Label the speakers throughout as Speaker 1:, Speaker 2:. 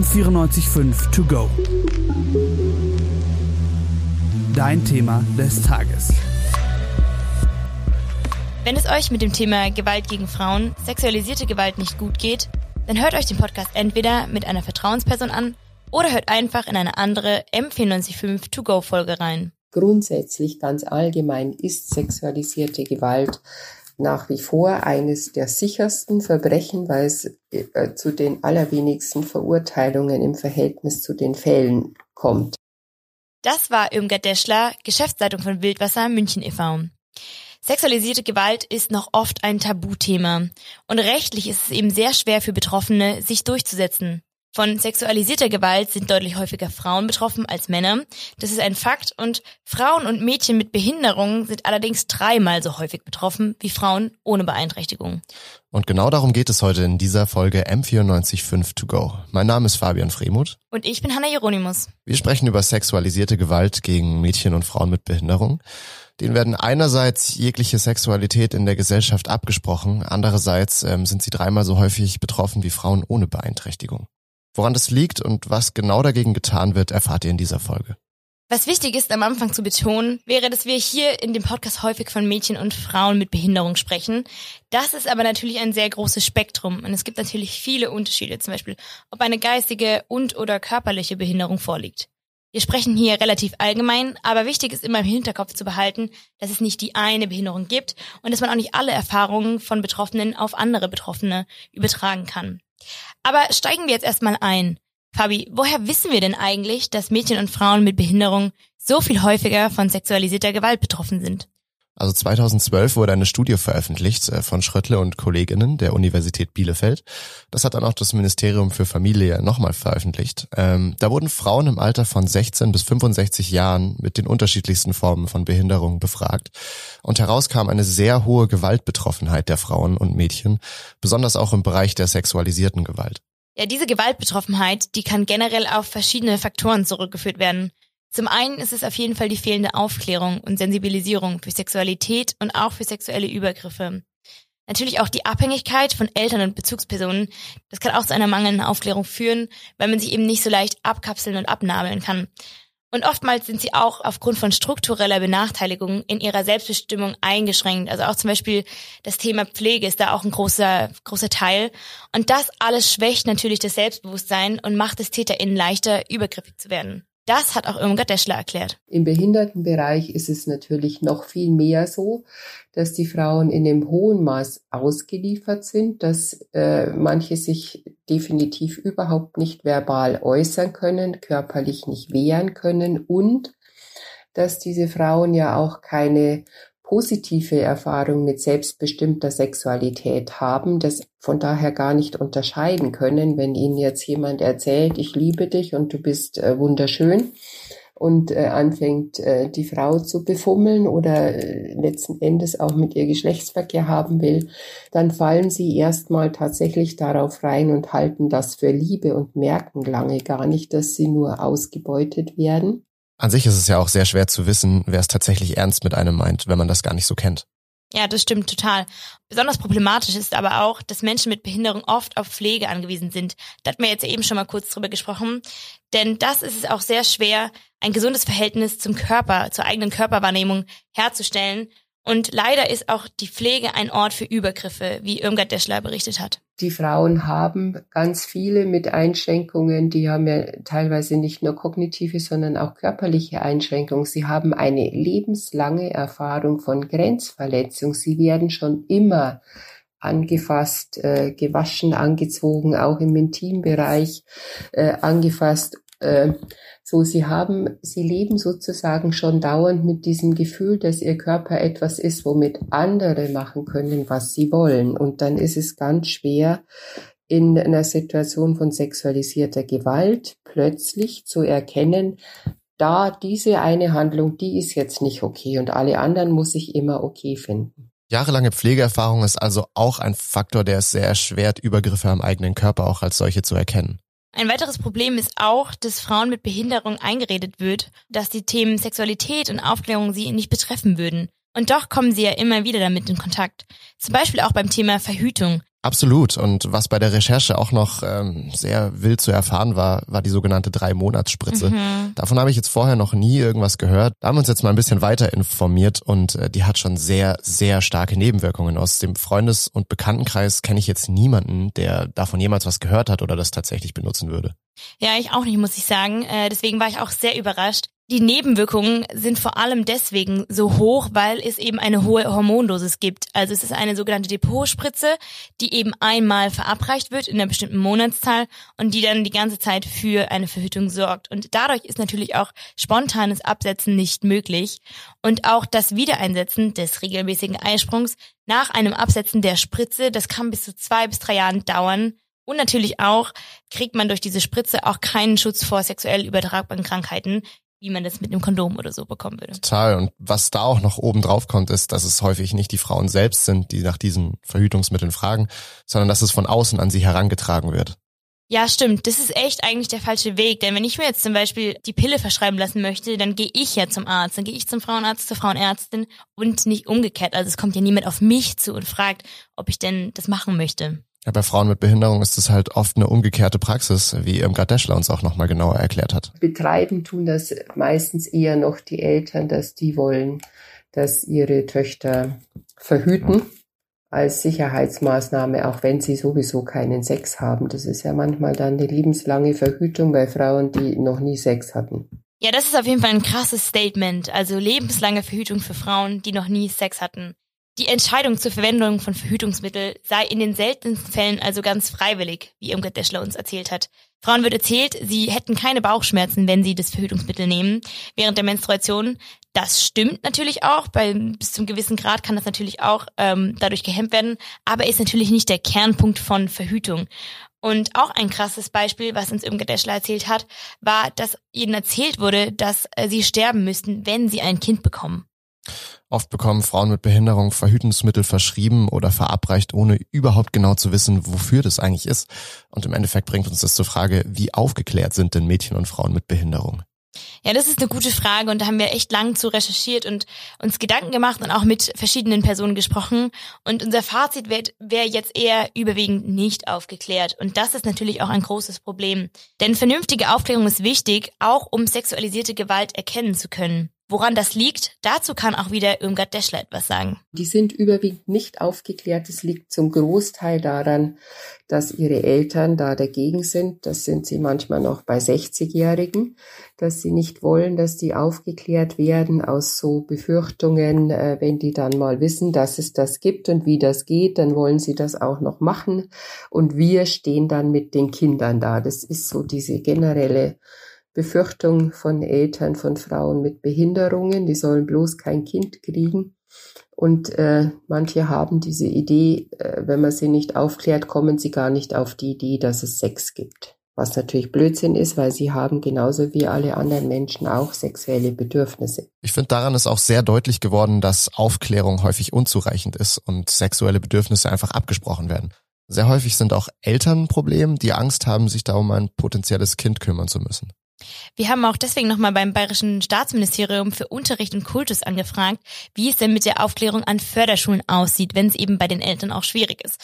Speaker 1: M945 To Go. Dein Thema des Tages.
Speaker 2: Wenn es euch mit dem Thema Gewalt gegen Frauen, sexualisierte Gewalt nicht gut geht, dann hört euch den Podcast entweder mit einer Vertrauensperson an oder hört einfach in eine andere M495 To Go Folge rein.
Speaker 3: Grundsätzlich ganz allgemein ist sexualisierte Gewalt nach wie vor eines der sichersten Verbrechen, weil es äh, zu den allerwenigsten Verurteilungen im Verhältnis zu den Fällen kommt.
Speaker 2: Das war Irmgard Deschler, Geschäftsleitung von Wildwasser München e.V. Sexualisierte Gewalt ist noch oft ein Tabuthema und rechtlich ist es eben sehr schwer für Betroffene, sich durchzusetzen. Von sexualisierter Gewalt sind deutlich häufiger Frauen betroffen als Männer. Das ist ein Fakt und Frauen und Mädchen mit Behinderungen sind allerdings dreimal so häufig betroffen wie Frauen ohne Beeinträchtigung.
Speaker 4: Und genau darum geht es heute in dieser Folge M945 To Go. Mein Name ist Fabian Fremuth.
Speaker 2: Und ich bin Hanna Hieronymus.
Speaker 4: Wir sprechen über sexualisierte Gewalt gegen Mädchen und Frauen mit Behinderung. Denen werden einerseits jegliche Sexualität in der Gesellschaft abgesprochen, andererseits ähm, sind sie dreimal so häufig betroffen wie Frauen ohne Beeinträchtigung. Woran das liegt und was genau dagegen getan wird, erfahrt ihr in dieser Folge.
Speaker 2: Was wichtig ist am Anfang zu betonen, wäre, dass wir hier in dem Podcast häufig von Mädchen und Frauen mit Behinderung sprechen. Das ist aber natürlich ein sehr großes Spektrum und es gibt natürlich viele Unterschiede, zum Beispiel ob eine geistige und oder körperliche Behinderung vorliegt. Wir sprechen hier relativ allgemein, aber wichtig ist immer im Hinterkopf zu behalten, dass es nicht die eine Behinderung gibt und dass man auch nicht alle Erfahrungen von Betroffenen auf andere Betroffene übertragen kann. Aber steigen wir jetzt erstmal ein. Fabi, woher wissen wir denn eigentlich, dass Mädchen und Frauen mit Behinderung so viel häufiger von sexualisierter Gewalt betroffen sind?
Speaker 4: Also 2012 wurde eine Studie veröffentlicht äh, von Schröttle und Kolleginnen der Universität Bielefeld. Das hat dann auch das Ministerium für Familie nochmal veröffentlicht. Ähm, da wurden Frauen im Alter von 16 bis 65 Jahren mit den unterschiedlichsten Formen von Behinderung befragt. Und heraus kam eine sehr hohe Gewaltbetroffenheit der Frauen und Mädchen, besonders auch im Bereich der sexualisierten Gewalt.
Speaker 2: Ja, diese Gewaltbetroffenheit, die kann generell auf verschiedene Faktoren zurückgeführt werden. Zum einen ist es auf jeden Fall die fehlende Aufklärung und Sensibilisierung für Sexualität und auch für sexuelle Übergriffe. Natürlich auch die Abhängigkeit von Eltern und Bezugspersonen. Das kann auch zu einer mangelnden Aufklärung führen, weil man sich eben nicht so leicht abkapseln und abnabeln kann. Und oftmals sind sie auch aufgrund von struktureller Benachteiligung in ihrer Selbstbestimmung eingeschränkt. Also auch zum Beispiel das Thema Pflege ist da auch ein großer, großer Teil. Und das alles schwächt natürlich das Selbstbewusstsein und macht es TäterInnen leichter, übergriffig zu werden. Das hat auch Irmgard Deschler erklärt.
Speaker 3: Im Behindertenbereich ist es natürlich noch viel mehr so, dass die Frauen in einem hohen Maß ausgeliefert sind, dass äh, manche sich definitiv überhaupt nicht verbal äußern können, körperlich nicht wehren können und dass diese Frauen ja auch keine positive Erfahrung mit selbstbestimmter Sexualität haben, das von daher gar nicht unterscheiden können, wenn ihnen jetzt jemand erzählt, ich liebe dich und du bist äh, wunderschön und äh, anfängt, äh, die Frau zu befummeln oder äh, letzten Endes auch mit ihr Geschlechtsverkehr haben will, dann fallen sie erstmal tatsächlich darauf rein und halten das für Liebe und merken lange gar nicht, dass sie nur ausgebeutet werden.
Speaker 4: An sich ist es ja auch sehr schwer zu wissen, wer es tatsächlich ernst mit einem meint, wenn man das gar nicht so kennt.
Speaker 2: Ja, das stimmt total. Besonders problematisch ist aber auch, dass Menschen mit Behinderung oft auf Pflege angewiesen sind. Da hatten wir jetzt eben schon mal kurz drüber gesprochen. Denn das ist es auch sehr schwer, ein gesundes Verhältnis zum Körper, zur eigenen Körperwahrnehmung herzustellen. Und leider ist auch die Pflege ein Ort für Übergriffe, wie Irmgard Deschler berichtet hat.
Speaker 3: Die Frauen haben ganz viele mit Einschränkungen, die haben ja teilweise nicht nur kognitive, sondern auch körperliche Einschränkungen. Sie haben eine lebenslange Erfahrung von Grenzverletzung. Sie werden schon immer angefasst, äh, gewaschen, angezogen, auch im Intimbereich äh, angefasst. Äh, so, sie haben, sie leben sozusagen schon dauernd mit diesem Gefühl, dass ihr Körper etwas ist, womit andere machen können, was sie wollen. Und dann ist es ganz schwer, in einer Situation von sexualisierter Gewalt plötzlich zu erkennen, da diese eine Handlung, die ist jetzt nicht okay und alle anderen muss ich immer okay finden.
Speaker 4: Jahrelange Pflegeerfahrung ist also auch ein Faktor, der es sehr erschwert, Übergriffe am eigenen Körper auch als solche zu erkennen.
Speaker 2: Ein weiteres Problem ist auch, dass Frauen mit Behinderung eingeredet wird, dass die Themen Sexualität und Aufklärung sie nicht betreffen würden. Und doch kommen sie ja immer wieder damit in Kontakt. Zum Beispiel auch beim Thema Verhütung.
Speaker 4: Absolut. Und was bei der Recherche auch noch ähm, sehr wild zu erfahren war, war die sogenannte Drei-Monats-Spritze. Mhm. Davon habe ich jetzt vorher noch nie irgendwas gehört. Da haben wir uns jetzt mal ein bisschen weiter informiert und äh, die hat schon sehr, sehr starke Nebenwirkungen. Aus dem Freundes- und Bekanntenkreis kenne ich jetzt niemanden, der davon jemals was gehört hat oder das tatsächlich benutzen würde.
Speaker 2: Ja, ich auch nicht, muss ich sagen. Äh, deswegen war ich auch sehr überrascht. Die Nebenwirkungen sind vor allem deswegen so hoch, weil es eben eine hohe Hormondosis gibt. Also es ist eine sogenannte Depotspritze, die eben einmal verabreicht wird in einer bestimmten Monatszahl und die dann die ganze Zeit für eine Verhütung sorgt. Und dadurch ist natürlich auch spontanes Absetzen nicht möglich. Und auch das Wiedereinsetzen des regelmäßigen Eisprungs nach einem Absetzen der Spritze, das kann bis zu zwei bis drei Jahren dauern. Und natürlich auch kriegt man durch diese Spritze auch keinen Schutz vor sexuell übertragbaren Krankheiten, wie man das mit einem Kondom oder so bekommen würde.
Speaker 4: Total. Und was da auch noch oben drauf kommt, ist, dass es häufig nicht die Frauen selbst sind, die nach diesen Verhütungsmitteln fragen, sondern dass es von außen an sie herangetragen wird.
Speaker 2: Ja, stimmt. Das ist echt eigentlich der falsche Weg. Denn wenn ich mir jetzt zum Beispiel die Pille verschreiben lassen möchte, dann gehe ich ja zum Arzt. Dann gehe ich zum Frauenarzt, zur Frauenärztin und nicht umgekehrt. Also es kommt ja niemand auf mich zu und fragt, ob ich denn das machen möchte.
Speaker 4: Ja, bei Frauen mit Behinderung ist es halt oft eine umgekehrte Praxis, wie Irmgard Deschler uns auch nochmal genauer erklärt hat.
Speaker 3: Betreiben tun das meistens eher noch die Eltern, dass die wollen, dass ihre Töchter verhüten als Sicherheitsmaßnahme, auch wenn sie sowieso keinen Sex haben. Das ist ja manchmal dann eine lebenslange Verhütung bei Frauen, die noch nie Sex hatten.
Speaker 2: Ja, das ist auf jeden Fall ein krasses Statement. Also lebenslange Verhütung für Frauen, die noch nie Sex hatten. Die Entscheidung zur Verwendung von Verhütungsmitteln sei in den seltensten Fällen also ganz freiwillig, wie Irmgard Deschler uns erzählt hat. Frauen wird erzählt, sie hätten keine Bauchschmerzen, wenn sie das Verhütungsmittel nehmen während der Menstruation. Das stimmt natürlich auch. Bei bis zum gewissen Grad kann das natürlich auch ähm, dadurch gehemmt werden, aber ist natürlich nicht der Kernpunkt von Verhütung. Und auch ein krasses Beispiel, was uns Irmgard Deschler erzählt hat, war, dass ihnen erzählt wurde, dass äh, sie sterben müssten, wenn sie ein Kind bekommen.
Speaker 4: Oft bekommen Frauen mit Behinderung Verhütungsmittel verschrieben oder verabreicht, ohne überhaupt genau zu wissen, wofür das eigentlich ist. Und im Endeffekt bringt uns das zur Frage, wie aufgeklärt sind denn Mädchen und Frauen mit Behinderung?
Speaker 2: Ja, das ist eine gute Frage und da haben wir echt lang zu recherchiert und uns Gedanken gemacht und auch mit verschiedenen Personen gesprochen. Und unser Fazit wäre wär jetzt eher überwiegend nicht aufgeklärt. Und das ist natürlich auch ein großes Problem. Denn vernünftige Aufklärung ist wichtig, auch um sexualisierte Gewalt erkennen zu können. Woran das liegt, dazu kann auch wieder Irmgard Deschler etwas sagen.
Speaker 3: Die sind überwiegend nicht aufgeklärt. Es liegt zum Großteil daran, dass ihre Eltern da dagegen sind. Das sind sie manchmal noch bei 60-Jährigen, dass sie nicht wollen, dass die aufgeklärt werden aus so Befürchtungen, äh, wenn die dann mal wissen, dass es das gibt und wie das geht, dann wollen sie das auch noch machen. Und wir stehen dann mit den Kindern da. Das ist so diese generelle Befürchtung von Eltern von Frauen mit Behinderungen, die sollen bloß kein Kind kriegen. Und äh, manche haben diese Idee, äh, wenn man sie nicht aufklärt, kommen sie gar nicht auf die Idee, dass es Sex gibt. Was natürlich Blödsinn ist, weil sie haben genauso wie alle anderen Menschen auch sexuelle Bedürfnisse.
Speaker 4: Ich finde, daran ist auch sehr deutlich geworden, dass Aufklärung häufig unzureichend ist und sexuelle Bedürfnisse einfach abgesprochen werden. Sehr häufig sind auch Eltern ein Problem, die Angst haben, sich da um ein potenzielles Kind kümmern zu müssen.
Speaker 2: Wir haben auch deswegen nochmal beim Bayerischen Staatsministerium für Unterricht und Kultus angefragt, wie es denn mit der Aufklärung an Förderschulen aussieht, wenn es eben bei den Eltern auch schwierig ist.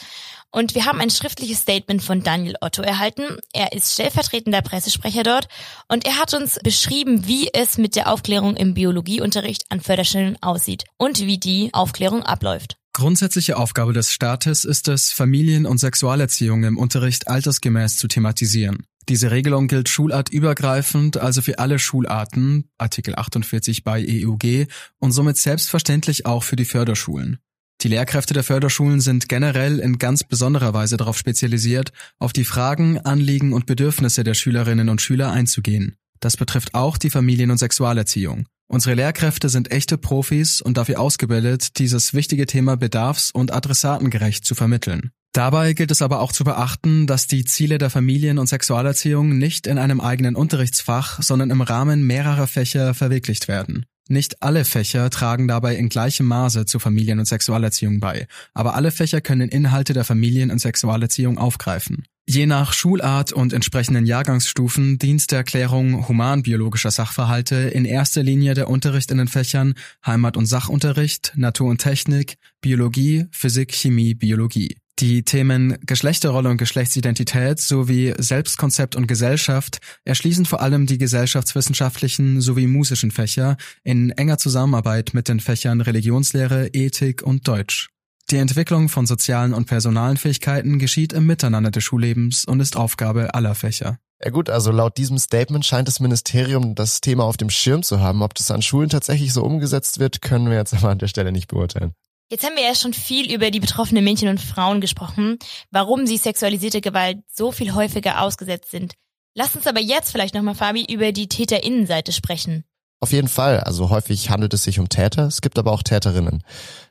Speaker 2: Und wir haben ein schriftliches Statement von Daniel Otto erhalten. Er ist stellvertretender Pressesprecher dort und er hat uns beschrieben, wie es mit der Aufklärung im Biologieunterricht an Förderschulen aussieht und wie die Aufklärung abläuft.
Speaker 5: Grundsätzliche Aufgabe des Staates ist es, Familien- und Sexualerziehung im Unterricht altersgemäß zu thematisieren. Diese Regelung gilt schulartübergreifend, also für alle Schularten, Artikel 48 bei EUG, und somit selbstverständlich auch für die Förderschulen. Die Lehrkräfte der Förderschulen sind generell in ganz besonderer Weise darauf spezialisiert, auf die Fragen, Anliegen und Bedürfnisse der Schülerinnen und Schüler einzugehen. Das betrifft auch die Familien- und Sexualerziehung. Unsere Lehrkräfte sind echte Profis und dafür ausgebildet, dieses wichtige Thema bedarfs- und adressatengerecht zu vermitteln. Dabei gilt es aber auch zu beachten, dass die Ziele der Familien- und Sexualerziehung nicht in einem eigenen Unterrichtsfach, sondern im Rahmen mehrerer Fächer verwirklicht werden. Nicht alle Fächer tragen dabei in gleichem Maße zur Familien- und Sexualerziehung bei, aber alle Fächer können Inhalte der Familien- und Sexualerziehung aufgreifen. Je nach Schulart und entsprechenden Jahrgangsstufen dient der Erklärung humanbiologischer Sachverhalte in erster Linie der Unterricht in den Fächern Heimat- und Sachunterricht, Natur und Technik, Biologie, Physik, Chemie, Biologie. Die Themen Geschlechterrolle und Geschlechtsidentität sowie Selbstkonzept und Gesellschaft erschließen vor allem die gesellschaftswissenschaftlichen sowie musischen Fächer in enger Zusammenarbeit mit den Fächern Religionslehre, Ethik und Deutsch. Die Entwicklung von sozialen und personalen Fähigkeiten geschieht im Miteinander des Schullebens und ist Aufgabe aller Fächer.
Speaker 4: Ja gut, also laut diesem Statement scheint das Ministerium das Thema auf dem Schirm zu haben. Ob das an Schulen tatsächlich so umgesetzt wird, können wir jetzt aber an der Stelle nicht beurteilen.
Speaker 2: Jetzt haben wir ja schon viel über die betroffenen Mädchen und Frauen gesprochen, warum sie sexualisierte Gewalt so viel häufiger ausgesetzt sind. Lass uns aber jetzt vielleicht nochmal, Fabi, über die Täterinnenseite sprechen.
Speaker 4: Auf jeden Fall. Also häufig handelt es sich um Täter, es gibt aber auch Täterinnen.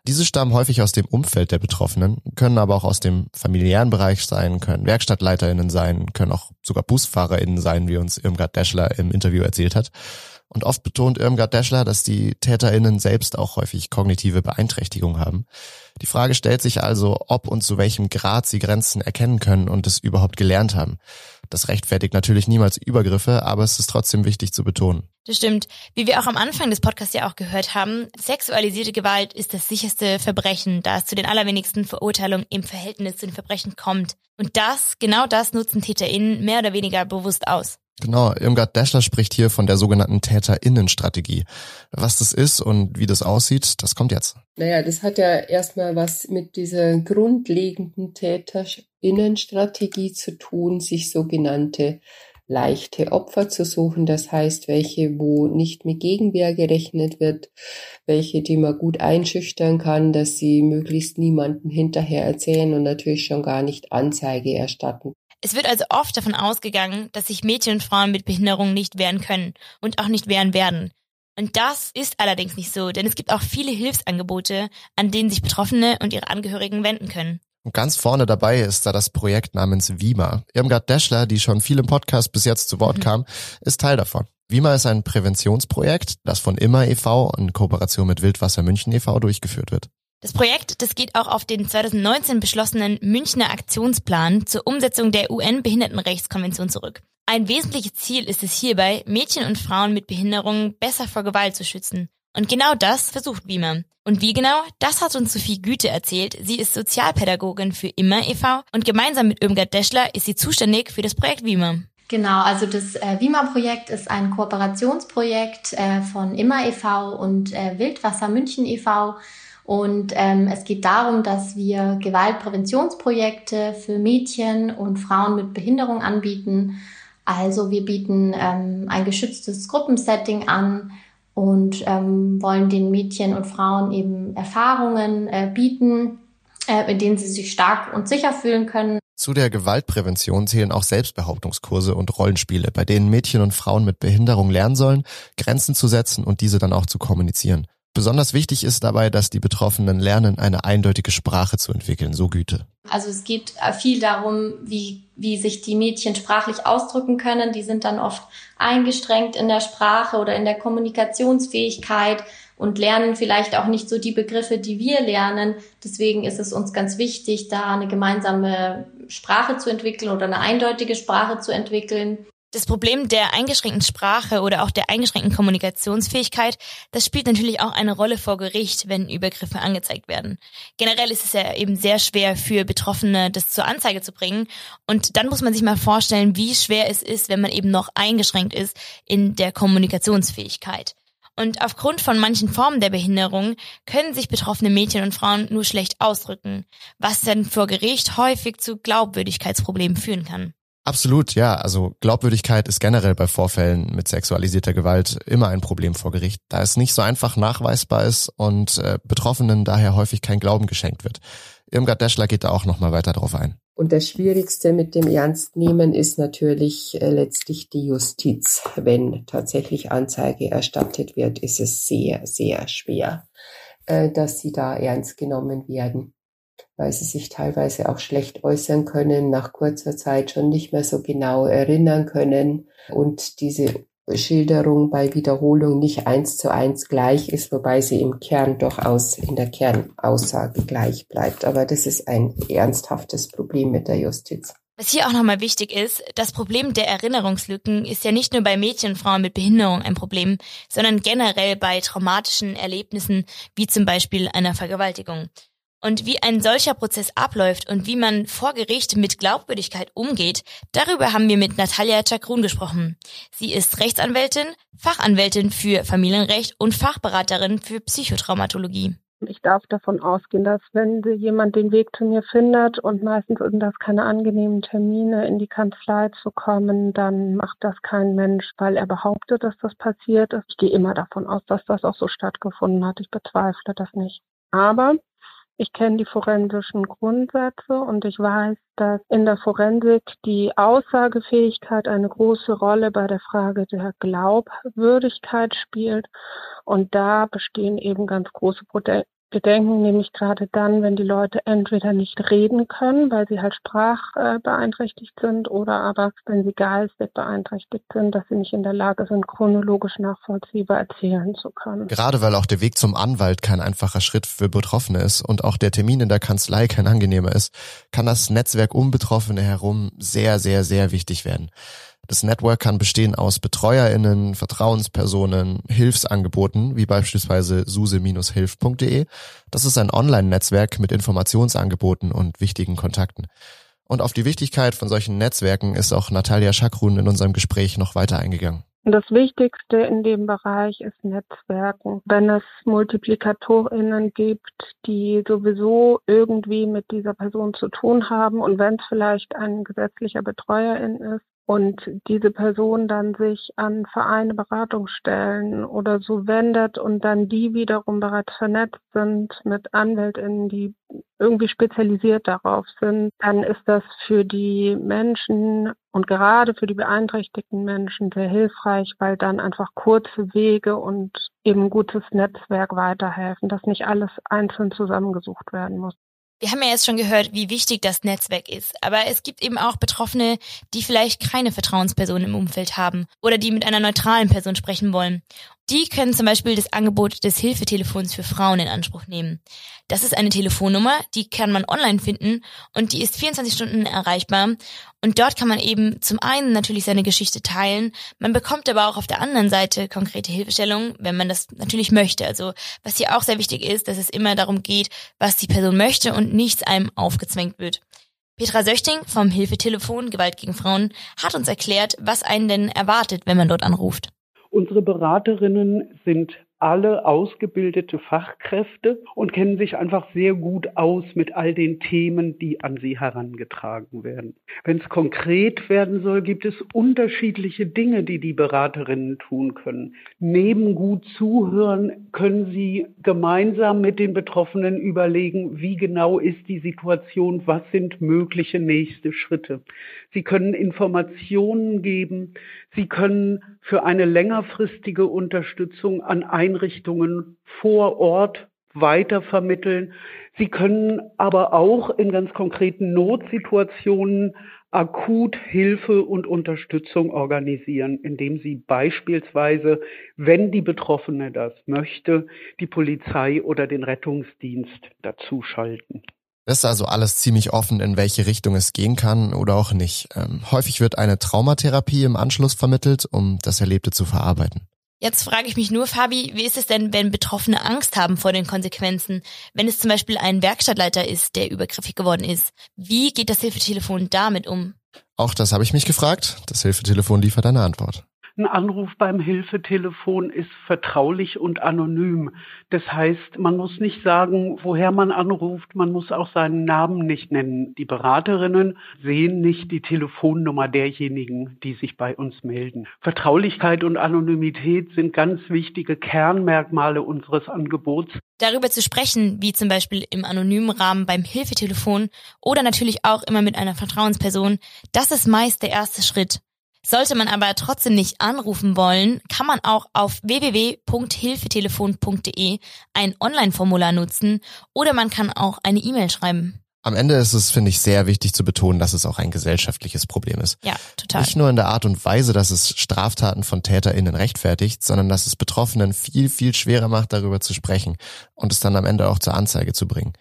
Speaker 4: Diese stammen häufig aus dem Umfeld der Betroffenen, können aber auch aus dem familiären Bereich sein, können Werkstattleiterinnen sein, können auch sogar Busfahrerinnen sein, wie uns Irmgard Deschler im Interview erzählt hat. Und oft betont Irmgard Deschler, dass die TäterInnen selbst auch häufig kognitive Beeinträchtigung haben. Die Frage stellt sich also, ob und zu welchem Grad sie Grenzen erkennen können und es überhaupt gelernt haben. Das rechtfertigt natürlich niemals Übergriffe, aber es ist trotzdem wichtig zu betonen.
Speaker 2: Das stimmt. Wie wir auch am Anfang des Podcasts ja auch gehört haben, sexualisierte Gewalt ist das sicherste Verbrechen, da es zu den allerwenigsten Verurteilungen im Verhältnis zu den Verbrechen kommt. Und das, genau das nutzen TäterInnen mehr oder weniger bewusst aus.
Speaker 4: Genau, Irmgard Deschler spricht hier von der sogenannten Täterinnenstrategie. Was das ist und wie das aussieht, das kommt jetzt.
Speaker 3: Naja, das hat ja erstmal was mit dieser grundlegenden Täterinnenstrategie zu tun, sich sogenannte leichte Opfer zu suchen, das heißt welche, wo nicht mit Gegenwehr gerechnet wird, welche, die man gut einschüchtern kann, dass sie möglichst niemanden hinterher erzählen und natürlich schon gar nicht Anzeige erstatten.
Speaker 2: Es wird also oft davon ausgegangen, dass sich Mädchen und Frauen mit Behinderung nicht wehren können und auch nicht wehren werden. Und das ist allerdings nicht so, denn es gibt auch viele Hilfsangebote, an denen sich Betroffene und ihre Angehörigen wenden können.
Speaker 4: Und ganz vorne dabei ist da das Projekt namens Wima. Irmgard Deschler, die schon viel im Podcast bis jetzt zu Wort mhm. kam, ist Teil davon. Wima ist ein Präventionsprojekt, das von Immer e.V. in Kooperation mit Wildwasser München e.V. durchgeführt wird.
Speaker 2: Das Projekt, das geht auch auf den 2019 beschlossenen Münchner Aktionsplan zur Umsetzung der UN-Behindertenrechtskonvention zurück. Ein wesentliches Ziel ist es hierbei, Mädchen und Frauen mit Behinderungen besser vor Gewalt zu schützen. Und genau das versucht Wiemer. Und wie genau, das hat uns Sophie Güte erzählt. Sie ist Sozialpädagogin für Immer e.V. und gemeinsam mit Irmgard Deschler ist sie zuständig für das Projekt Wiemer.
Speaker 6: Genau, also das äh, WIMA-Projekt ist ein Kooperationsprojekt äh, von Immer e.V. und äh, Wildwasser München e.V. Und ähm, es geht darum, dass wir Gewaltpräventionsprojekte für Mädchen und Frauen mit Behinderung anbieten. Also wir bieten ähm, ein geschütztes Gruppensetting an und ähm, wollen den Mädchen und Frauen eben Erfahrungen äh, bieten, äh, in denen sie sich stark und sicher fühlen können.
Speaker 4: Zu der Gewaltprävention zählen auch Selbstbehauptungskurse und Rollenspiele, bei denen Mädchen und Frauen mit Behinderung lernen sollen, Grenzen zu setzen und diese dann auch zu kommunizieren. Besonders wichtig ist dabei, dass die Betroffenen lernen, eine eindeutige Sprache zu entwickeln, so Güte.
Speaker 6: Also es geht äh, viel darum, wie, wie sich die Mädchen sprachlich ausdrücken können. Die sind dann oft eingestrengt in der Sprache oder in der Kommunikationsfähigkeit und lernen vielleicht auch nicht so die Begriffe, die wir lernen. Deswegen ist es uns ganz wichtig, da eine gemeinsame Sprache zu entwickeln oder eine eindeutige Sprache zu entwickeln.
Speaker 2: Das Problem der eingeschränkten Sprache oder auch der eingeschränkten Kommunikationsfähigkeit, das spielt natürlich auch eine Rolle vor Gericht, wenn Übergriffe angezeigt werden. Generell ist es ja eben sehr schwer für Betroffene, das zur Anzeige zu bringen. Und dann muss man sich mal vorstellen, wie schwer es ist, wenn man eben noch eingeschränkt ist in der Kommunikationsfähigkeit. Und aufgrund von manchen Formen der Behinderung können sich betroffene Mädchen und Frauen nur schlecht ausdrücken, was dann vor Gericht häufig zu Glaubwürdigkeitsproblemen führen kann.
Speaker 4: Absolut, ja. Also Glaubwürdigkeit ist generell bei Vorfällen mit sexualisierter Gewalt immer ein Problem vor Gericht, da es nicht so einfach nachweisbar ist und äh, Betroffenen daher häufig kein Glauben geschenkt wird. Irmgard Deschler geht da auch nochmal weiter drauf ein.
Speaker 3: Und das Schwierigste mit dem Ernstnehmen ist natürlich äh, letztlich die Justiz. Wenn tatsächlich Anzeige erstattet wird, ist es sehr, sehr schwer, äh, dass sie da ernst genommen werden weil sie sich teilweise auch schlecht äußern können, nach kurzer Zeit schon nicht mehr so genau erinnern können und diese Schilderung bei Wiederholung nicht eins zu eins gleich ist, wobei sie im Kern durchaus in der Kernaussage gleich bleibt. Aber das ist ein ernsthaftes Problem mit der Justiz.
Speaker 2: Was hier auch nochmal wichtig ist, das Problem der Erinnerungslücken ist ja nicht nur bei Mädchen und Frauen mit Behinderung ein Problem, sondern generell bei traumatischen Erlebnissen wie zum Beispiel einer Vergewaltigung. Und wie ein solcher Prozess abläuft und wie man vor Gericht mit Glaubwürdigkeit umgeht, darüber haben wir mit Natalia Chakrun gesprochen. Sie ist Rechtsanwältin, Fachanwältin für Familienrecht und Fachberaterin für Psychotraumatologie.
Speaker 7: Ich darf davon ausgehen, dass wenn jemand den Weg zu mir findet und meistens sind das keine angenehmen Termine, in die Kanzlei zu kommen, dann macht das kein Mensch, weil er behauptet, dass das passiert ist. Ich gehe immer davon aus, dass das auch so stattgefunden hat. Ich bezweifle das nicht. Aber ich kenne die forensischen Grundsätze und ich weiß, dass in der Forensik die Aussagefähigkeit eine große Rolle bei der Frage der Glaubwürdigkeit spielt. Und da bestehen eben ganz große Bedenken nämlich gerade dann, wenn die Leute entweder nicht reden können, weil sie halt sprachbeeinträchtigt sind, oder aber wenn sie geistig beeinträchtigt sind, dass sie nicht in der Lage sind, chronologisch nachvollziehbar erzählen zu können.
Speaker 4: Gerade weil auch der Weg zum Anwalt kein einfacher Schritt für Betroffene ist und auch der Termin in der Kanzlei kein angenehmer ist, kann das Netzwerk um Betroffene herum sehr, sehr, sehr wichtig werden. Das Network kann bestehen aus BetreuerInnen, Vertrauenspersonen, Hilfsangeboten, wie beispielsweise suse-hilf.de. Das ist ein Online-Netzwerk mit Informationsangeboten und wichtigen Kontakten. Und auf die Wichtigkeit von solchen Netzwerken ist auch Natalia Schakrun in unserem Gespräch noch weiter eingegangen.
Speaker 7: Das Wichtigste in dem Bereich ist Netzwerken. Wenn es MultiplikatorInnen gibt, die sowieso irgendwie mit dieser Person zu tun haben und wenn es vielleicht ein gesetzlicher Betreuerin ist, und diese Person dann sich an Vereine, Beratungsstellen oder so wendet und dann die wiederum bereits vernetzt sind mit Anwältinnen, die irgendwie spezialisiert darauf sind, dann ist das für die Menschen und gerade für die beeinträchtigten Menschen sehr hilfreich, weil dann einfach kurze Wege und eben gutes Netzwerk weiterhelfen, dass nicht alles einzeln zusammengesucht werden muss.
Speaker 2: Wir haben ja jetzt schon gehört, wie wichtig das Netzwerk ist, aber es gibt eben auch Betroffene, die vielleicht keine Vertrauensperson im Umfeld haben oder die mit einer neutralen Person sprechen wollen. Die können zum Beispiel das Angebot des Hilfetelefons für Frauen in Anspruch nehmen. Das ist eine Telefonnummer, die kann man online finden und die ist 24 Stunden erreichbar. Und dort kann man eben zum einen natürlich seine Geschichte teilen, man bekommt aber auch auf der anderen Seite konkrete Hilfestellungen, wenn man das natürlich möchte. Also was hier auch sehr wichtig ist, dass es immer darum geht, was die Person möchte und nichts einem aufgezwängt wird. Petra Söchting vom Hilfetelefon Gewalt gegen Frauen hat uns erklärt, was einen denn erwartet, wenn man dort anruft.
Speaker 8: Unsere Beraterinnen sind alle ausgebildete Fachkräfte und kennen sich einfach sehr gut aus mit all den Themen, die an sie herangetragen werden. Wenn es konkret werden soll, gibt es unterschiedliche Dinge, die die Beraterinnen tun können. Neben gut zuhören können sie gemeinsam mit den Betroffenen überlegen, wie genau ist die Situation, was sind mögliche nächste Schritte. Sie können Informationen geben, sie können für eine längerfristige Unterstützung an Einrichtungen vor Ort weitervermitteln. Sie können aber auch in ganz konkreten Notsituationen akut Hilfe und Unterstützung organisieren, indem sie beispielsweise, wenn die Betroffene das möchte, die Polizei oder den Rettungsdienst dazuschalten.
Speaker 4: Das ist also alles ziemlich offen, in welche Richtung es gehen kann oder auch nicht. Ähm, häufig wird eine Traumatherapie im Anschluss vermittelt, um das Erlebte zu verarbeiten.
Speaker 2: Jetzt frage ich mich nur, Fabi, wie ist es denn, wenn Betroffene Angst haben vor den Konsequenzen? Wenn es zum Beispiel ein Werkstattleiter ist, der übergriffig geworden ist, wie geht das Hilfetelefon damit um?
Speaker 4: Auch das habe ich mich gefragt. Das Hilfetelefon liefert eine Antwort.
Speaker 8: Ein Anruf beim Hilfetelefon ist vertraulich und anonym. Das heißt, man muss nicht sagen, woher man anruft, man muss auch seinen Namen nicht nennen. Die Beraterinnen sehen nicht die Telefonnummer derjenigen, die sich bei uns melden. Vertraulichkeit und Anonymität sind ganz wichtige Kernmerkmale unseres Angebots.
Speaker 2: Darüber zu sprechen, wie zum Beispiel im anonymen Rahmen beim Hilfetelefon oder natürlich auch immer mit einer Vertrauensperson, das ist meist der erste Schritt. Sollte man aber trotzdem nicht anrufen wollen, kann man auch auf www.hilfetelefon.de ein Online-Formular nutzen oder man kann auch eine E-Mail schreiben.
Speaker 4: Am Ende ist es, finde ich, sehr wichtig zu betonen, dass es auch ein gesellschaftliches Problem ist.
Speaker 2: Ja, total.
Speaker 4: Nicht nur in der Art und Weise, dass es Straftaten von TäterInnen rechtfertigt, sondern dass es Betroffenen viel, viel schwerer macht, darüber zu sprechen und es dann am Ende auch zur Anzeige zu bringen.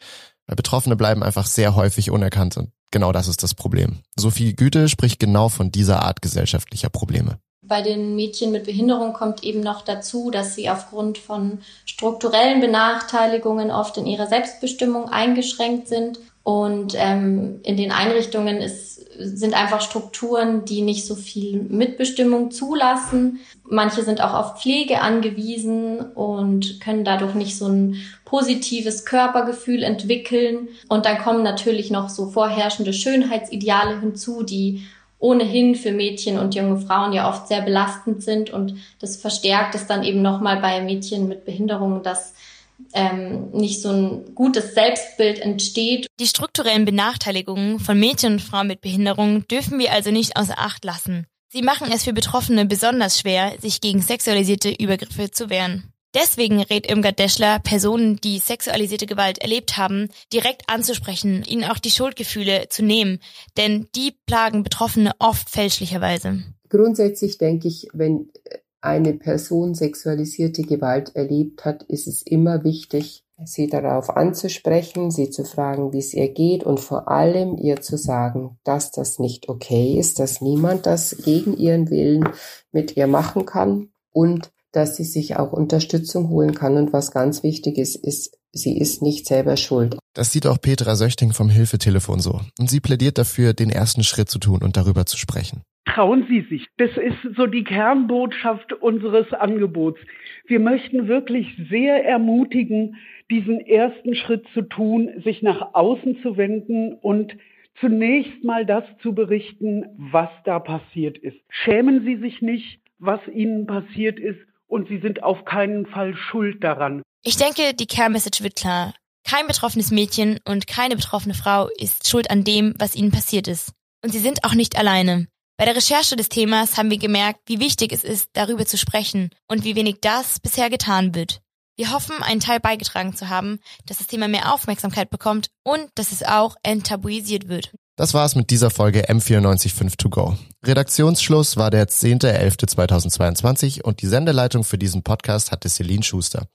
Speaker 4: Weil Betroffene bleiben einfach sehr häufig unerkannt und genau das ist das Problem. Sophie Güte spricht genau von dieser Art gesellschaftlicher Probleme.
Speaker 6: Bei den Mädchen mit Behinderung kommt eben noch dazu, dass sie aufgrund von strukturellen Benachteiligungen oft in ihrer Selbstbestimmung eingeschränkt sind. Und ähm, in den Einrichtungen ist, sind einfach Strukturen, die nicht so viel Mitbestimmung zulassen. Manche sind auch auf Pflege angewiesen und können dadurch nicht so ein positives Körpergefühl entwickeln. Und dann kommen natürlich noch so vorherrschende Schönheitsideale hinzu, die ohnehin für Mädchen und junge Frauen ja oft sehr belastend sind und das verstärkt es dann eben nochmal bei Mädchen mit Behinderungen, dass ähm, nicht so ein gutes Selbstbild entsteht.
Speaker 2: Die strukturellen Benachteiligungen von Mädchen und Frauen mit Behinderungen dürfen wir also nicht außer Acht lassen. Sie machen es für Betroffene besonders schwer, sich gegen sexualisierte Übergriffe zu wehren. Deswegen rät Irmgard Deschler, Personen, die sexualisierte Gewalt erlebt haben, direkt anzusprechen, ihnen auch die Schuldgefühle zu nehmen, denn die plagen Betroffene oft fälschlicherweise.
Speaker 3: Grundsätzlich denke ich, wenn eine Person sexualisierte Gewalt erlebt hat, ist es immer wichtig, sie darauf anzusprechen, sie zu fragen, wie es ihr geht und vor allem ihr zu sagen, dass das nicht okay ist, dass niemand das gegen ihren Willen mit ihr machen kann und dass sie sich auch Unterstützung holen kann. Und was ganz wichtig ist, ist, sie ist nicht selber schuld.
Speaker 4: Das sieht auch Petra Söchting vom Hilfetelefon so. Und sie plädiert dafür, den ersten Schritt zu tun und darüber zu sprechen.
Speaker 8: Trauen Sie sich. Das ist so die Kernbotschaft unseres Angebots. Wir möchten wirklich sehr ermutigen, diesen ersten Schritt zu tun, sich nach außen zu wenden und zunächst mal das zu berichten, was da passiert ist. Schämen Sie sich nicht, was Ihnen passiert ist und sie sind auf keinen Fall schuld daran.
Speaker 2: Ich denke, die Kernmessage wird klar. Kein betroffenes Mädchen und keine betroffene Frau ist schuld an dem, was ihnen passiert ist. Und sie sind auch nicht alleine. Bei der Recherche des Themas haben wir gemerkt, wie wichtig es ist, darüber zu sprechen und wie wenig das bisher getan wird. Wir hoffen, einen Teil beigetragen zu haben, dass das Thema mehr Aufmerksamkeit bekommt und dass es auch enttabuisiert wird.
Speaker 4: Das war's mit dieser Folge M945 To Go. Redaktionsschluss war der 10.11.2022 und die Sendeleitung für diesen Podcast hatte Celine Schuster.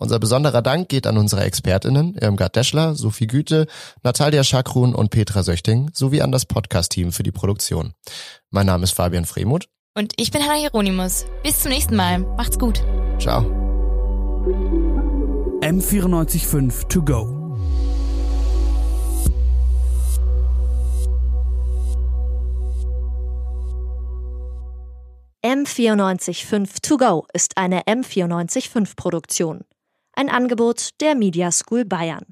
Speaker 4: Unser besonderer Dank geht an unsere ExpertInnen Irmgard Deschler, Sophie Güte, Natalia Schakrun und Petra Söchting sowie an das Podcast-Team für die Produktion. Mein Name ist Fabian Fremuth.
Speaker 2: Und ich bin Hanna Hieronymus. Bis zum nächsten Mal. Macht's gut.
Speaker 4: Ciao.
Speaker 1: M945 To Go
Speaker 9: M945 To Go ist eine M945 Produktion. Ein Angebot der Media School Bayern.